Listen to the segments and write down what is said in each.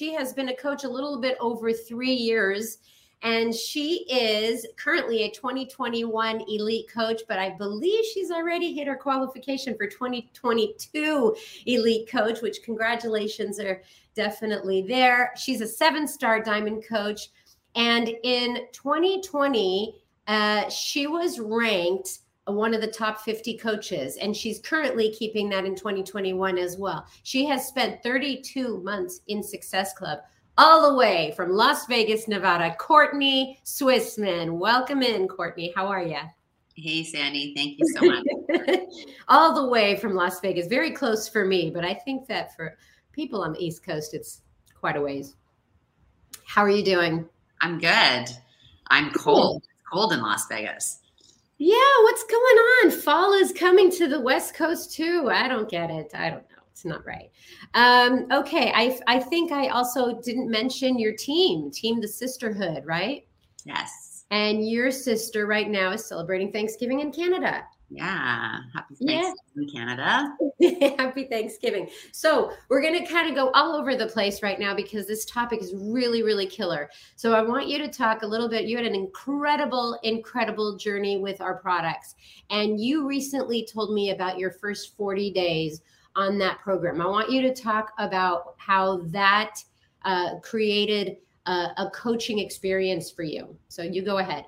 She has been a coach a little bit over three years and she is currently a 2021 elite coach, but I believe she's already hit her qualification for 2022 elite coach, which congratulations are definitely there. She's a seven star diamond coach. And in 2020, uh, she was ranked one of the top 50 coaches, and she's currently keeping that in 2021 as well. She has spent 32 months in Success Club all the way from Las Vegas, Nevada. Courtney Swissman, welcome in, Courtney. How are you? Hey, Sandy. Thank you so much. all the way from Las Vegas, very close for me, but I think that for people on the East Coast, it's quite a ways. How are you doing? I'm good. I'm cold. It's cold in Las Vegas. Yeah, what's going on? Fall is coming to the West Coast too. I don't get it. I don't know it's not right. Um, okay, I I think I also didn't mention your team, Team the Sisterhood, right? Yes. And your sister right now is celebrating Thanksgiving in Canada. Yeah. Happy Thanksgiving, yeah. Canada. Happy Thanksgiving. So, we're going to kind of go all over the place right now because this topic is really, really killer. So, I want you to talk a little bit. You had an incredible, incredible journey with our products. And you recently told me about your first 40 days on that program. I want you to talk about how that uh, created a, a, coaching experience for you. So you go ahead.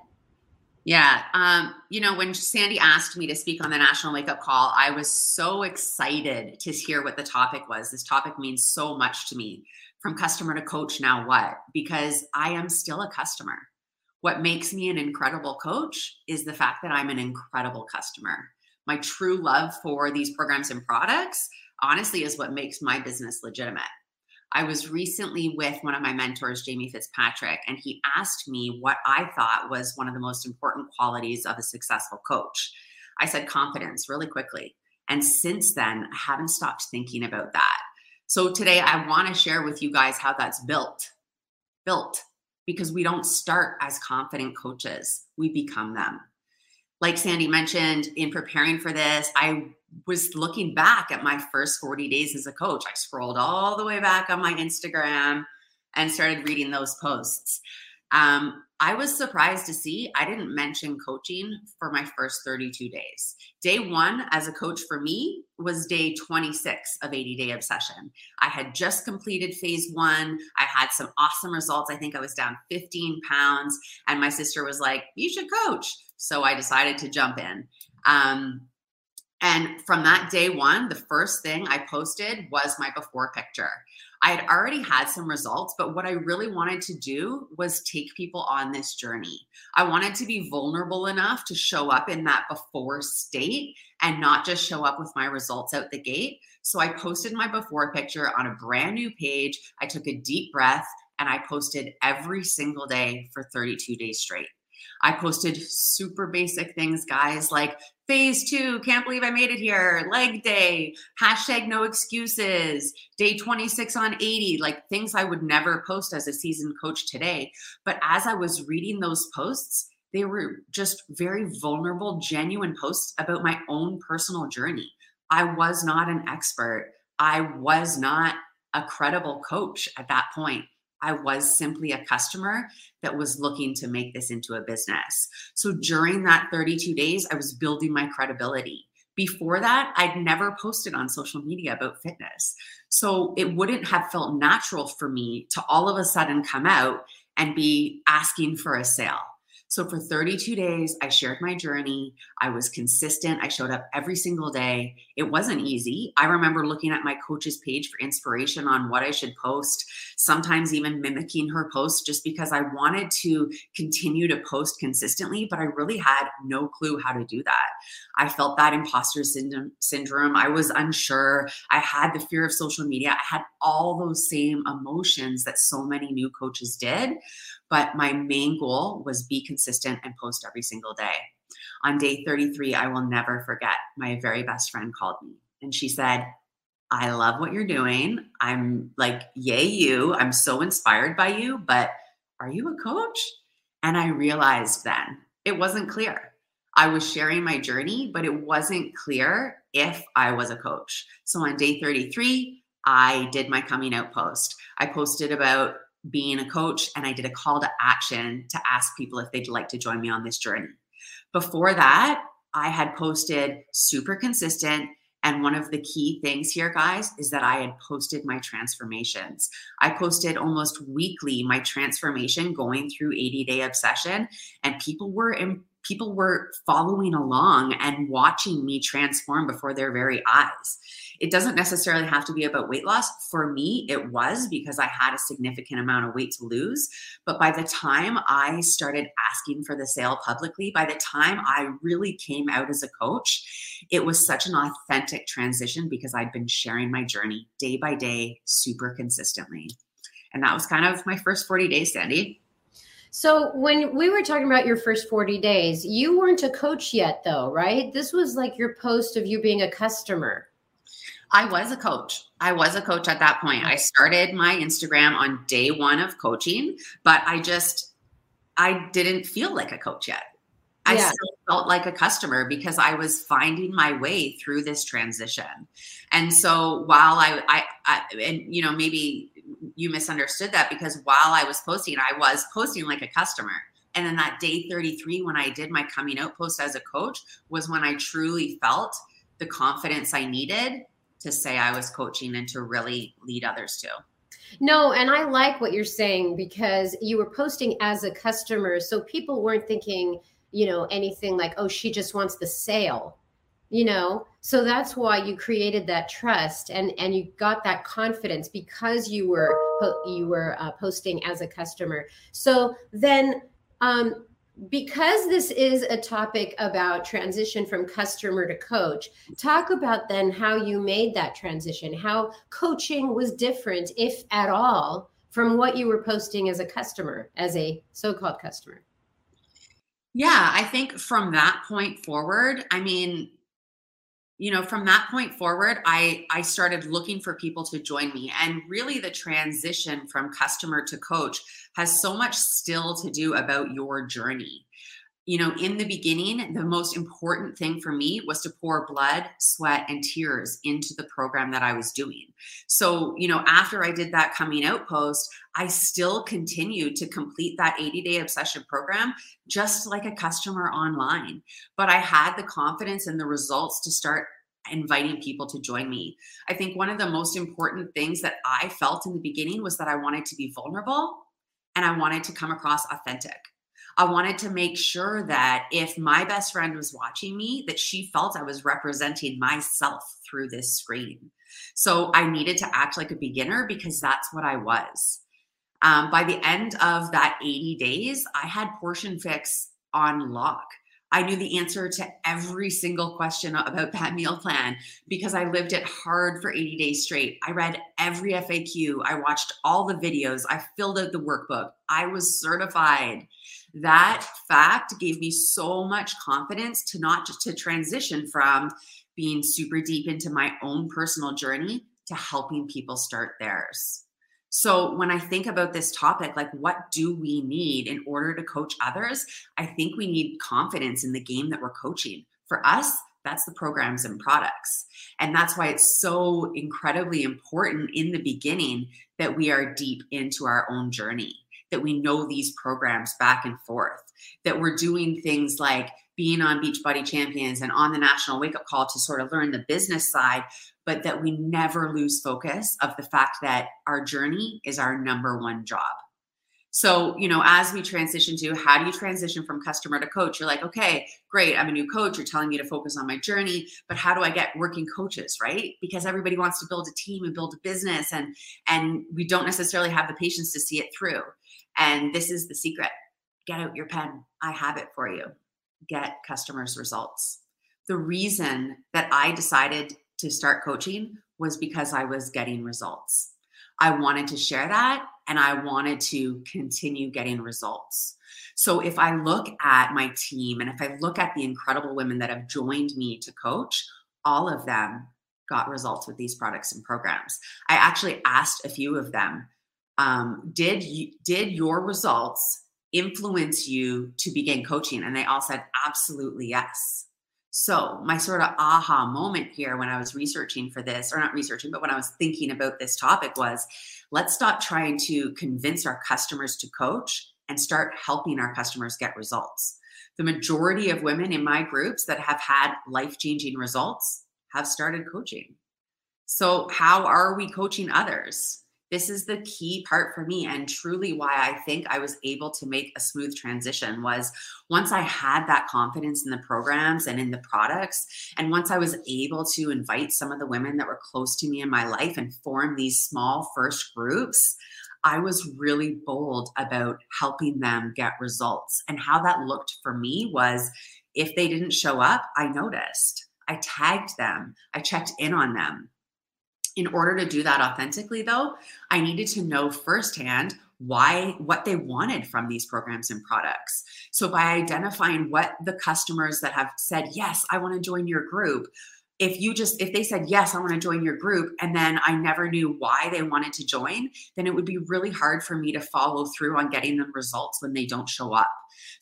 Yeah. Um, you know, when Sandy asked me to speak on the National Wake Up Call, I was so excited to hear what the topic was. This topic means so much to me from customer to coach. Now, what? Because I am still a customer. What makes me an incredible coach is the fact that I'm an incredible customer my true love for these programs and products honestly is what makes my business legitimate. I was recently with one of my mentors, Jamie Fitzpatrick, and he asked me what I thought was one of the most important qualities of a successful coach. I said confidence really quickly. And since then, I haven't stopped thinking about that. So today, I want to share with you guys how that's built. Built because we don't start as confident coaches, we become them like Sandy mentioned, in preparing for this, I was looking back at my first 40 days as a coach. I scrolled all the way back on my Instagram and started reading those posts. Um, I was surprised to see I didn't mention coaching for my first 32 days. Day one as a coach for me was day 26 of 80 Day Obsession. I had just completed phase one. I had some awesome results. I think I was down 15 pounds. And my sister was like, You should coach. So I decided to jump in. Um, and from that day one, the first thing I posted was my before picture. I had already had some results, but what I really wanted to do was take people on this journey. I wanted to be vulnerable enough to show up in that before state and not just show up with my results out the gate. So I posted my before picture on a brand new page. I took a deep breath and I posted every single day for 32 days straight. I posted super basic things, guys, like phase two, can't believe I made it here, leg day, hashtag no excuses, day 26 on 80, like things I would never post as a seasoned coach today. But as I was reading those posts, they were just very vulnerable, genuine posts about my own personal journey. I was not an expert. I was not a credible coach at that point. I was simply a customer that was looking to make this into a business. So during that 32 days, I was building my credibility. Before that, I'd never posted on social media about fitness. So it wouldn't have felt natural for me to all of a sudden come out and be asking for a sale. So for 32 days, I shared my journey. I was consistent. I showed up every single day. It wasn't easy. I remember looking at my coach's page for inspiration on what I should post, sometimes even mimicking her post just because I wanted to continue to post consistently, but I really had no clue how to do that. I felt that imposter syndrome. I was unsure. I had the fear of social media. I had all those same emotions that so many new coaches did. But my main goal was be consistent and post every single day. On day 33, I will never forget, my very best friend called me and she said, I love what you're doing. I'm like, yay, you. I'm so inspired by you, but are you a coach? And I realized then it wasn't clear. I was sharing my journey, but it wasn't clear if I was a coach. So on day 33, I did my coming out post. I posted about being a coach and I did a call to action to ask people if they'd like to join me on this journey. Before that, I had posted super consistent. And one of the key things here, guys, is that I had posted my transformations. I posted almost weekly my transformation going through 80 day obsession, and people were people were following along and watching me transform before their very eyes. It doesn't necessarily have to be about weight loss. For me, it was because I had a significant amount of weight to lose. But by the time I started asking for the sale publicly, by the time I really came out as a coach, it was such an authentic transition because I'd been sharing my journey day by day, super consistently. And that was kind of my first 40 days, Sandy. So when we were talking about your first 40 days, you weren't a coach yet though, right? This was like your post of you being a customer. I was a coach. I was a coach at that point. I started my Instagram on day one of coaching, but I just, I didn't feel like a coach yet. I yeah. still felt like a customer because I was finding my way through this transition. And so while I, I, I, and you know, maybe you misunderstood that because while I was posting, I was posting like a customer. And then that day 33, when I did my coming out post as a coach, was when I truly felt the confidence I needed to say I was coaching and to really lead others to. No, and I like what you're saying because you were posting as a customer. So people weren't thinking, you know, anything like, oh, she just wants the sale, you know? So that's why you created that trust and and you got that confidence because you were you were uh, posting as a customer. So then um because this is a topic about transition from customer to coach, talk about then how you made that transition, how coaching was different, if at all, from what you were posting as a customer, as a so called customer. Yeah, I think from that point forward, I mean, you know from that point forward i i started looking for people to join me. And really the transition from customer to coach has so much still to do about your journey you know, in the beginning, the most important thing for me was to pour blood, sweat, and tears into the program that I was doing. So, you know, after I did that coming out post, I still continued to complete that 80 day obsession program just like a customer online. But I had the confidence and the results to start inviting people to join me. I think one of the most important things that I felt in the beginning was that I wanted to be vulnerable and I wanted to come across authentic. I wanted to make sure that if my best friend was watching me, that she felt I was representing myself through this screen. So I needed to act like a beginner because that's what I was. Um, by the end of that 80 days, I had Portion Fix on lock. I knew the answer to every single question about that meal plan because I lived it hard for 80 days straight. I read every FAQ, I watched all the videos, I filled out the workbook, I was certified that fact gave me so much confidence to not just to transition from being super deep into my own personal journey to helping people start theirs. So when I think about this topic, like what do we need in order to coach others? I think we need confidence in the game that we're coaching. For us, that's the programs and products. And that's why it's so incredibly important in the beginning that we are deep into our own journey that we know these programs back and forth, that we're doing things like being on Beachbody Champions and on the National Wake Up Call to sort of learn the business side, but that we never lose focus of the fact that our journey is our number one job. So, you know, as we transition to how do you transition from customer to coach? You're like, okay, great, I'm a new coach. You're telling me to focus on my journey, but how do I get working coaches, right? Because everybody wants to build a team and build a business and and we don't necessarily have the patience to see it through. And this is the secret get out your pen. I have it for you. Get customers' results. The reason that I decided to start coaching was because I was getting results. I wanted to share that and I wanted to continue getting results. So if I look at my team and if I look at the incredible women that have joined me to coach, all of them got results with these products and programs. I actually asked a few of them um, did you, did your results influence you to begin coaching? And they all said absolutely yes. So, my sort of aha moment here when I was researching for this, or not researching, but when I was thinking about this topic was let's stop trying to convince our customers to coach and start helping our customers get results. The majority of women in my groups that have had life changing results have started coaching. So, how are we coaching others? This is the key part for me and truly why I think I was able to make a smooth transition was once I had that confidence in the programs and in the products and once I was able to invite some of the women that were close to me in my life and form these small first groups, I was really bold about helping them get results. And how that looked for me was if they didn't show up, I noticed. I tagged them, I checked in on them. In order to do that authentically, though, I needed to know firsthand why what they wanted from these programs and products. So by identifying what the customers that have said, "Yes, I want to join your group," if you just if they said yes i want to join your group and then i never knew why they wanted to join then it would be really hard for me to follow through on getting them results when they don't show up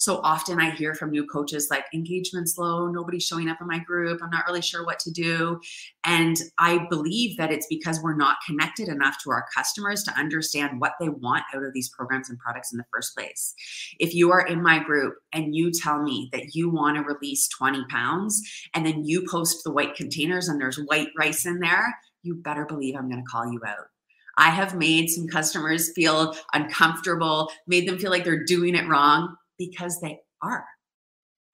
so often I hear from new coaches like engagement's low, nobody's showing up in my group, I'm not really sure what to do. And I believe that it's because we're not connected enough to our customers to understand what they want out of these programs and products in the first place. If you are in my group and you tell me that you want to release 20 pounds and then you post the white containers and there's white rice in there, you better believe I'm going to call you out. I have made some customers feel uncomfortable, made them feel like they're doing it wrong because they are.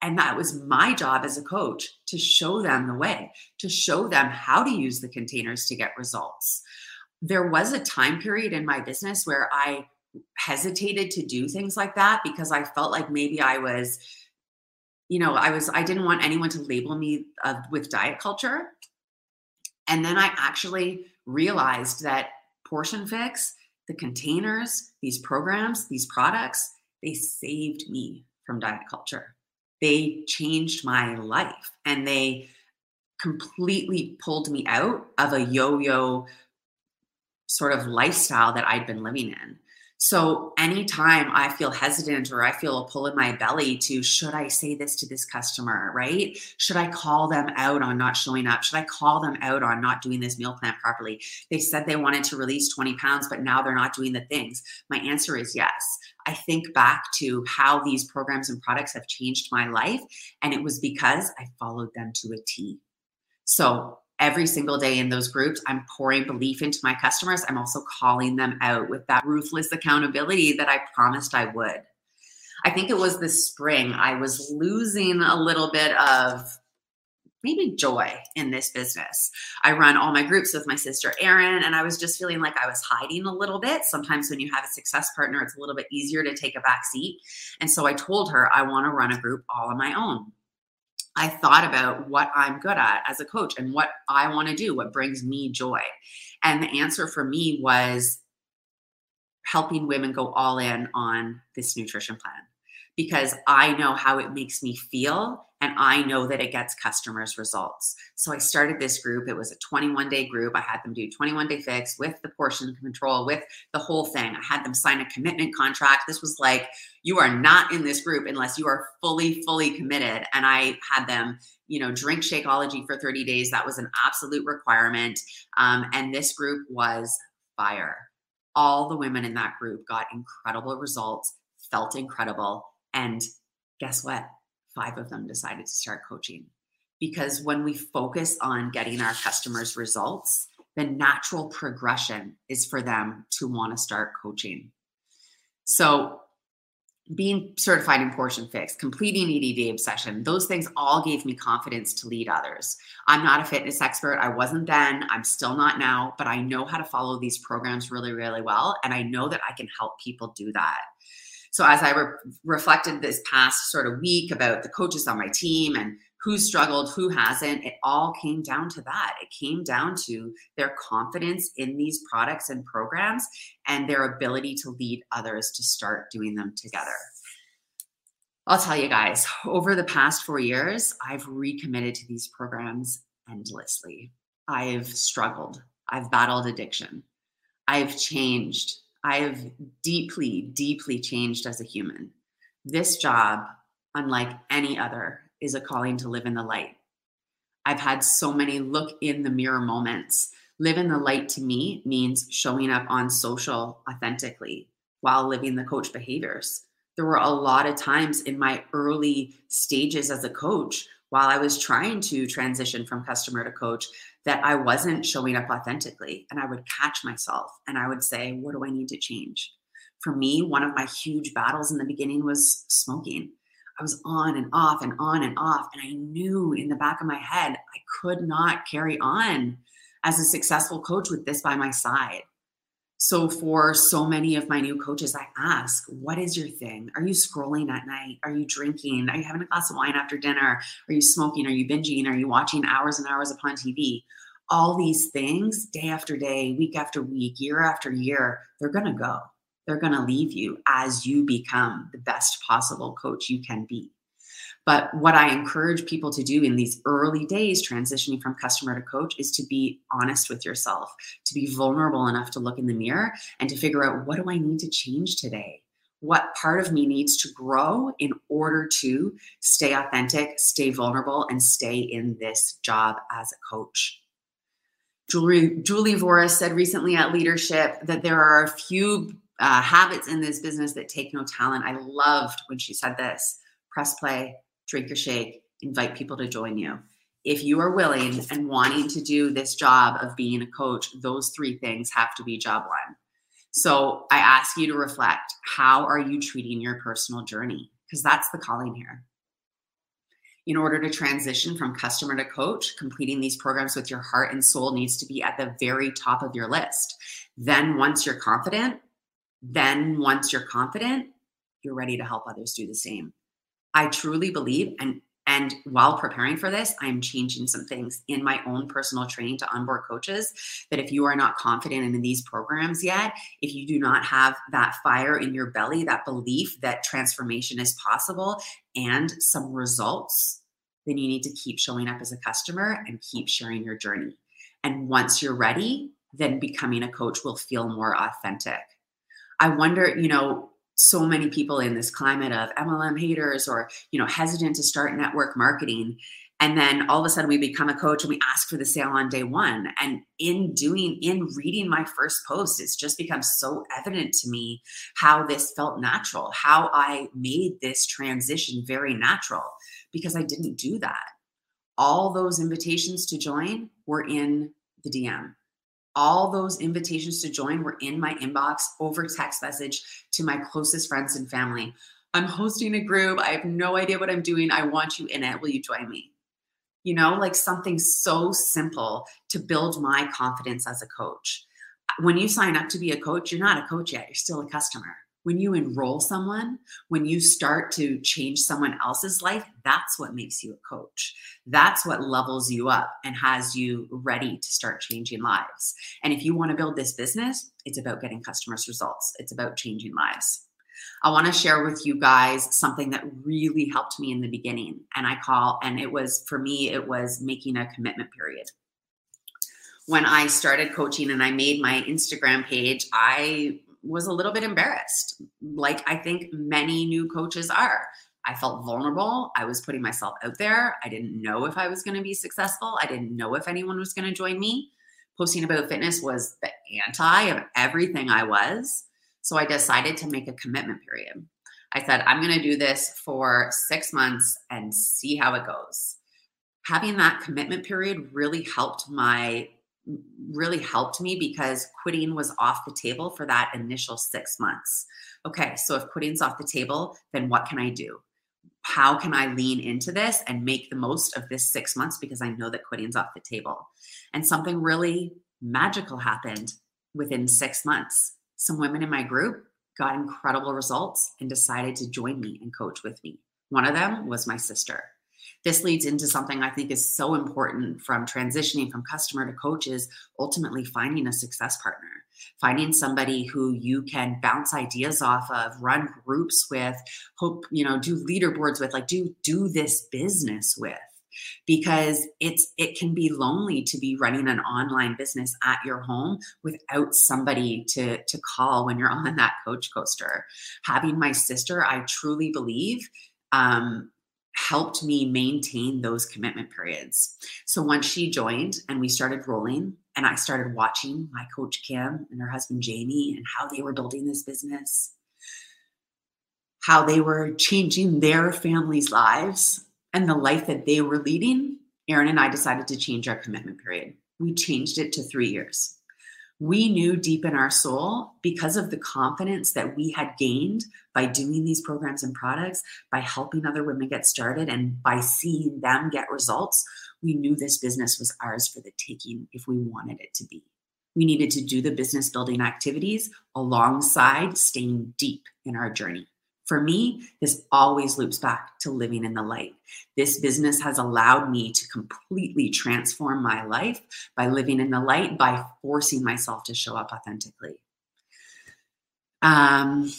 And that was my job as a coach to show them the way, to show them how to use the containers to get results. There was a time period in my business where I hesitated to do things like that because I felt like maybe I was, you know, I was, I didn't want anyone to label me uh, with diet culture. And then I actually realized that Portion Fix, the containers, these programs, these products, they saved me from diet culture. They changed my life and they completely pulled me out of a yo yo sort of lifestyle that I'd been living in. So anytime I feel hesitant or I feel a pull in my belly to should I say this to this customer, right? Should I call them out on not showing up? Should I call them out on not doing this meal plan properly? They said they wanted to release 20 pounds, but now they're not doing the things. My answer is yes. I think back to how these programs and products have changed my life, and it was because I followed them to a T. So every single day in those groups, I'm pouring belief into my customers. I'm also calling them out with that ruthless accountability that I promised I would. I think it was this spring, I was losing a little bit of maybe joy in this business. I run all my groups with my sister Erin, and I was just feeling like I was hiding a little bit. Sometimes when you have a success partner, it's a little bit easier to take a back seat. And so I told her I want to run a group all on my own. I thought about what I'm good at as a coach and what I want to do, what brings me joy. And the answer for me was helping women go all in on this nutrition plan because I know how it makes me feel and I know that it gets customers results. So I started this group. It was a 21 day group. I had them do 21 day fix with the portion control, with the whole thing. I had them sign a commitment contract. This was like, you are not in this group unless you are fully, fully committed. And I had them, you know, drink Shakeology for 30 days. That was an absolute requirement. Um, and this group was fire. All the women in that group got incredible results, felt incredible and guess what? Five of them decided to start coaching. Because when we focus on getting our customers results, the natural progression is for them to want to start coaching. So, being certified in portion fix, completing EDD obsession, those things all gave me confidence to lead others. I'm not a fitness expert. I wasn't then. I'm still not now, but I know how to follow these programs really, really well. And I know that I can help people do that. So as I re- reflected this past sort of week about the coaches on my team and who struggled, who hasn't, it all came down to that. It came down to their confidence in these products and programs and their ability to lead others to start doing them together. I'll tell you guys, over the past four years, I've recommitted to these programs endlessly. I've struggled, I've battled addiction, I've changed, I have deeply, deeply changed as a human. This job, unlike any other, is a calling to live in the light. I've had so many look in the mirror moments. Live in the light to me means showing up on social authentically while living the coach behaviors. There were a lot of times in my early stages as a coach while I was trying to transition from customer to coach that I wasn't showing up authentically. And I would catch myself and I would say, What do I need to change? For me, one of my huge battles in the beginning was smoking. I was on and off and on and off. And I knew in the back of my head, I could not carry on as a successful coach with this by my side. So, for so many of my new coaches, I ask, What is your thing? Are you scrolling at night? Are you drinking? Are you having a glass of wine after dinner? Are you smoking? Are you binging? Are you watching hours and hours upon TV? All these things, day after day, week after week, year after year, they're going to go. They're going to leave you as you become the best possible coach you can be. But what I encourage people to do in these early days, transitioning from customer to coach, is to be honest with yourself, to be vulnerable enough to look in the mirror and to figure out what do I need to change today? What part of me needs to grow in order to stay authentic, stay vulnerable, and stay in this job as a coach? Julie, Julie Voris said recently at Leadership that there are a few uh, habits in this business that take no talent. I loved when she said this press play, drink your shake, invite people to join you. If you are willing and wanting to do this job of being a coach, those three things have to be job one. So I ask you to reflect how are you treating your personal journey? Because that's the calling here. In order to transition from customer to coach, completing these programs with your heart and soul needs to be at the very top of your list. Then, once you're confident, then once you're confident, you're ready to help others do the same. I truly believe and and while preparing for this, I'm changing some things in my own personal training to onboard coaches. That if you are not confident in these programs yet, if you do not have that fire in your belly, that belief that transformation is possible and some results, then you need to keep showing up as a customer and keep sharing your journey. And once you're ready, then becoming a coach will feel more authentic. I wonder, you know, so many people in this climate of MLM haters or, you know, hesitant to start network marketing. And then all of a sudden we become a coach and we ask for the sale on day one. And in doing, in reading my first post, it's just become so evident to me how this felt natural, how I made this transition very natural because I didn't do that. All those invitations to join were in the DM all those invitations to join were in my inbox over text message to my closest friends and family. I'm hosting a group. I have no idea what I'm doing. I want you in it. Will you join me? You know, like something so simple to build my confidence as a coach. When you sign up to be a coach, you're not a coach yet, you're still a customer when you enroll someone, when you start to change someone else's life, that's what makes you a coach. That's what levels you up and has you ready to start changing lives. And if you want to build this business, it's about getting customers results, it's about changing lives. I want to share with you guys something that really helped me in the beginning. And I call, and it was for me, it was making a commitment period when I started coaching and I made my Instagram page, I was a little bit embarrassed, like I think many new coaches are. I felt vulnerable. I was putting myself out there. I didn't know if I was going to be successful. I didn't know if anyone was going to join me. Posting about fitness was the anti of everything I was. So I decided to make a commitment period. I said, I'm going to do this for six months and see how it goes. Having that commitment period really helped my really helped me because quitting was off the table for that initial six months. Okay, so if quitting's off the table, then what can I do? How can I lean into this and make the most of this six months because I know that quitting's off the table? And something really magical happened within six months. Some women in my group got incredible results and decided to join me and coach with me. One of them was my sister this leads into something I think is so important from transitioning from customer to coaches, ultimately finding a success partner, finding somebody who you can bounce ideas off of, run groups with, hope, you know, do leaderboards with, like do do this business with. Because it's it can be lonely to be running an online business at your home without somebody to to call when you're on that coach coaster. Having my sister i truly believe um, helped me maintain those commitment periods. So once she joined and we started rolling, and I started watching my coach Kim and her husband Jamie and how they were building this business, how they were changing their families' lives and the life that they were leading, Erin and I decided to change our commitment period. We changed it to three years we knew deep in our soul because of the confidence that we had gained by doing these programs and products, by helping other women get started, and by seeing them get results, we knew this business was ours for the taking if we wanted it to be. We needed to do the business building activities alongside staying deep in our journey. For me, this always loops back to living in the light. This business has allowed me to completely transform my life by living in the light, by forcing myself to show up authentically. Um,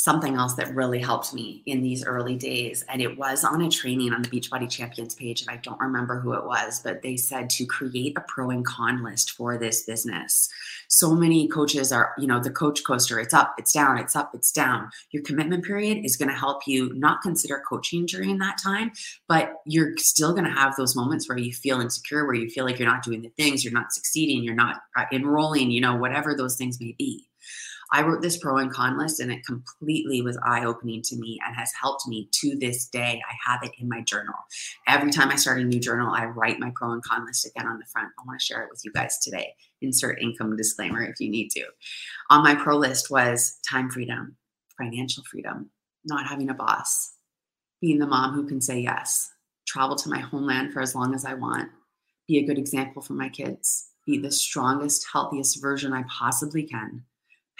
something else that really helped me in these early days. And it was on a training on the Beachbody Champions page. And I don't remember who it was, but they said to create a pro and con list for this business. So many coaches are, you know, the coach coaster, it's up, it's down, it's up, it's down. Your commitment period is going to help you not consider coaching during that time, but you're still going to have those moments where you feel insecure, where you feel like you're not doing the things, you're not succeeding, you're not uh, enrolling, you know, whatever those things may be. I wrote this pro and con list and it completely was eye opening to me and has helped me to this day. I have it in my journal. Every time I start a new journal, I write my pro and con list again on the front. I want to share it with you guys today. Insert income disclaimer if you need to. On my pro list was time freedom, financial freedom, not having a boss, being the mom who can say yes, travel to my homeland for as long as I want, be a good example for my kids, be the strongest, healthiest version I possibly can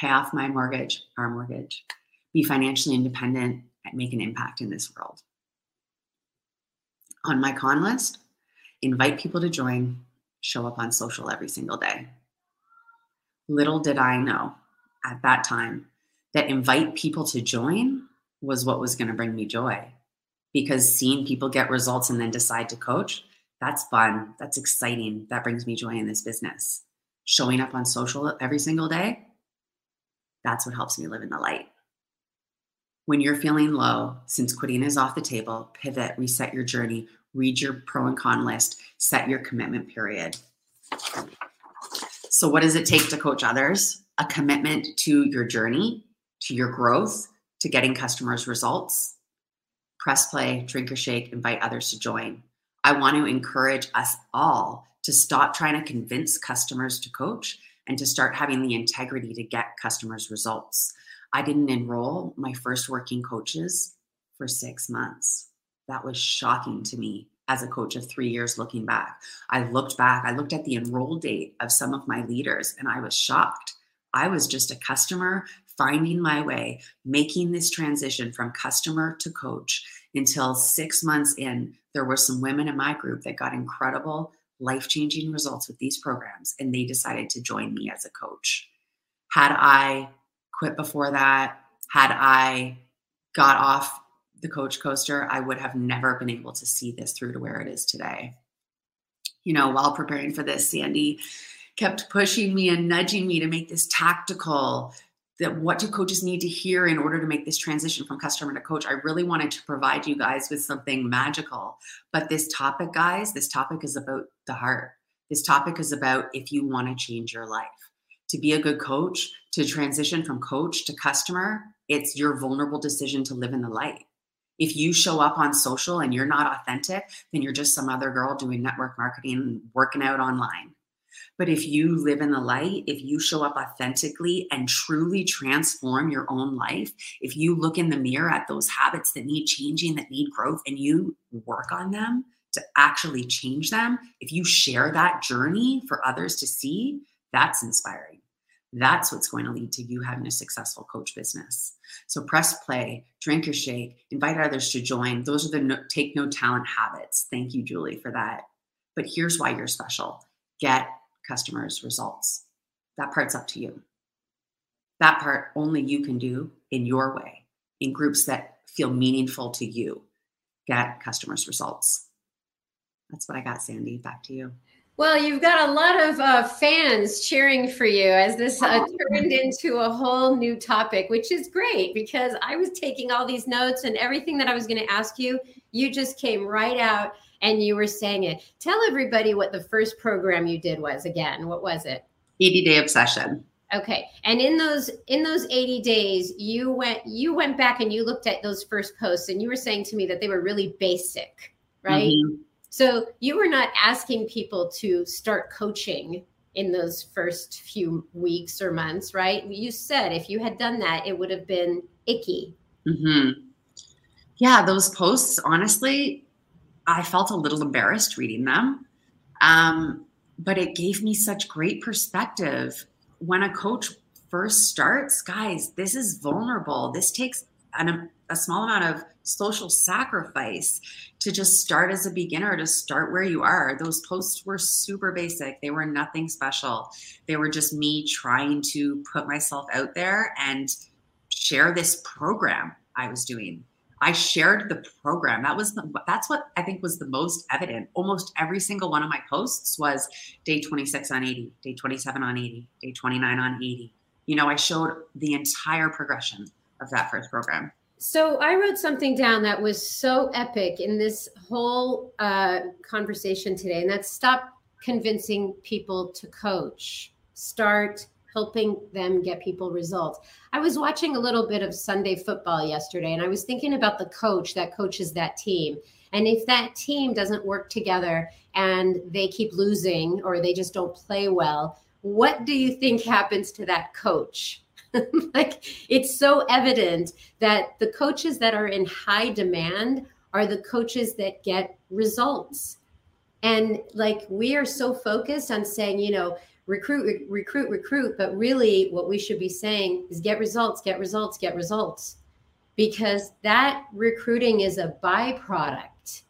pay off my mortgage, our mortgage, be financially independent, and make an impact in this world. On my con list, invite people to join, show up on social every single day. Little did I know at that time that invite people to join was what was going to bring me joy because seeing people get results and then decide to coach, that's fun. That's exciting. That brings me joy in this business. Showing up on social every single day, that's what helps me live in the light. When you're feeling low, since quitting is off the table, pivot, reset your journey, read your pro and con list, set your commitment period. So, what does it take to coach others? A commitment to your journey, to your growth, to getting customers results. Press play, drink or shake, invite others to join. I want to encourage us all to stop trying to convince customers to coach and to start having the integrity to get customers results. I didn't enroll my first working coaches for six months. That was shocking to me as a coach of three years looking back. I looked back, I looked at the enroll date of some of my leaders, and I was shocked. I was just a customer finding my way, making this transition from customer to coach until six months in, there were some women in my group that got incredible life changing results with these programs, and they decided to join me as a coach. Had I quit before that, had I got off the coach coaster, I would have never been able to see this through to where it is today. You know, while preparing for this, Sandy kept pushing me and nudging me to make this tactical, that what do coaches need to hear in order to make this transition from customer to coach? I really wanted to provide you guys with something magical. But this topic guys this topic is about the heart. This topic is about if you want to change your life. To be a good coach to transition from coach to customer it's your vulnerable decision to live in the light. If you show up on social and you're not authentic then you're just some other girl doing network marketing and working out online but if you live in the light, if you show up authentically and truly transform your own life, if you look in the mirror at those habits that need changing, that need growth, and you work on them to actually change them, if you share that journey for others to see, that's inspiring. That's what's going to lead to you having a successful coach business. So press play, drink your shake, invite others to join. Those are the no, take no talent habits. Thank you, Julie, for that. But here's why you're special get customers' results. That part's up to you. That part only you can do in your way, in groups that feel meaningful to you. Get customers' results. That's what I got, Sandy. Back to you. Well, you've got a lot of uh, fans cheering for you as this uh, turned into a whole new topic, which is great because I was taking all these notes and everything that I was going to ask you, you just came right out and you were saying it. Tell everybody what the first program you did was again. What was it? 80 Day Obsession. Okay. And in those in those 80 days, you went you went back and you looked at those first posts and you were saying to me that they were really basic, right? Mm-hmm so you were not asking people to start coaching in those first few weeks or months, right? You said if you had done that, it would have been icky. Mm-hmm. Yeah, those posts, honestly, I felt a little embarrassed reading them. Um, but it gave me such great perspective. When a coach first starts, guys, this is vulnerable. This takes an, a small amount of social sacrifice to just start as a beginner, to start where you are. Those posts were super basic. They were nothing special. They were just me trying to put myself out there and share this program I was doing. I shared the program. That was the, that's what I think was the most evident. Almost every single one of my posts was day 26 on 80, day 27 on 80, day 29 on 80. You know, I showed the entire progression of that first program. So I wrote something down that was so epic in this whole uh, conversation today, and that's stop convincing people to coach. Start helping them get people results. I was watching a little bit of Sunday football yesterday, and I was thinking about the coach that coaches that team. And if that team doesn't work together and they keep losing or they just don't play well, what do you think happens to that coach? like it's so evident that the coaches that are in high demand are the coaches that get results. And like we are so focused on saying, you know, recruit, re- recruit, recruit, but really what we should be saying is get results, get results, get results. Because that recruiting is a byproduct.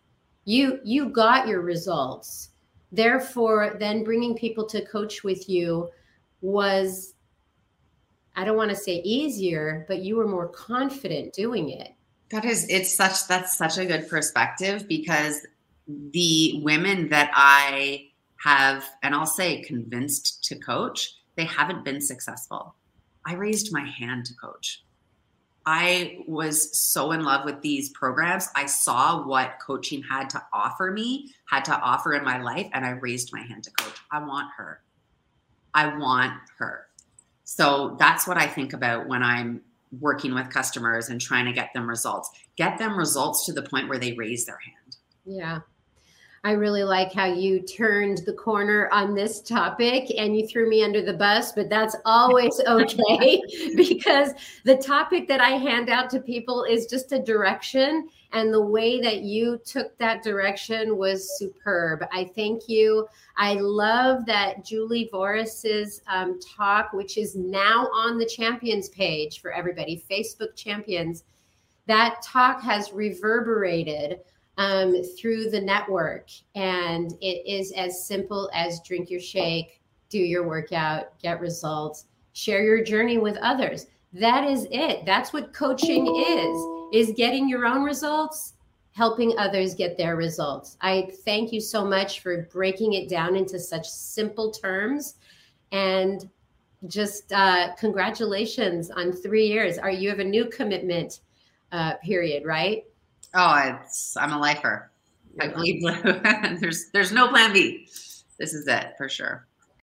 You you got your results. Therefore, then bringing people to coach with you was I don't want to say easier, but you were more confident doing it. That is, it's such, that's such a good perspective because the women that I have, and I'll say convinced to coach, they haven't been successful. I raised my hand to coach. I was so in love with these programs. I saw what coaching had to offer me, had to offer in my life, and I raised my hand to coach. I want her. I want her. So that's what I think about when I'm working with customers and trying to get them results. Get them results to the point where they raise their hand. Yeah. I really like how you turned the corner on this topic and you threw me under the bus, but that's always okay because the topic that I hand out to people is just a direction. And the way that you took that direction was superb. I thank you. I love that Julie Voris's um, talk, which is now on the champions page for everybody, Facebook champions. That talk has reverberated um, through the network. And it is as simple as drink your shake, do your workout, get results, share your journey with others. That is it. That's what coaching is, is getting your own results, helping others get their results. I thank you so much for breaking it down into such simple terms and just uh, congratulations on three years. Are you have a new commitment uh, period, right? Oh, it's I'm a lifer. I bleed blue. there's there's no plan B. This is it for sure.